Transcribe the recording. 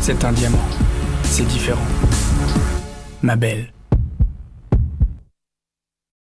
C'est un diamant. C'est différent. Ma belle.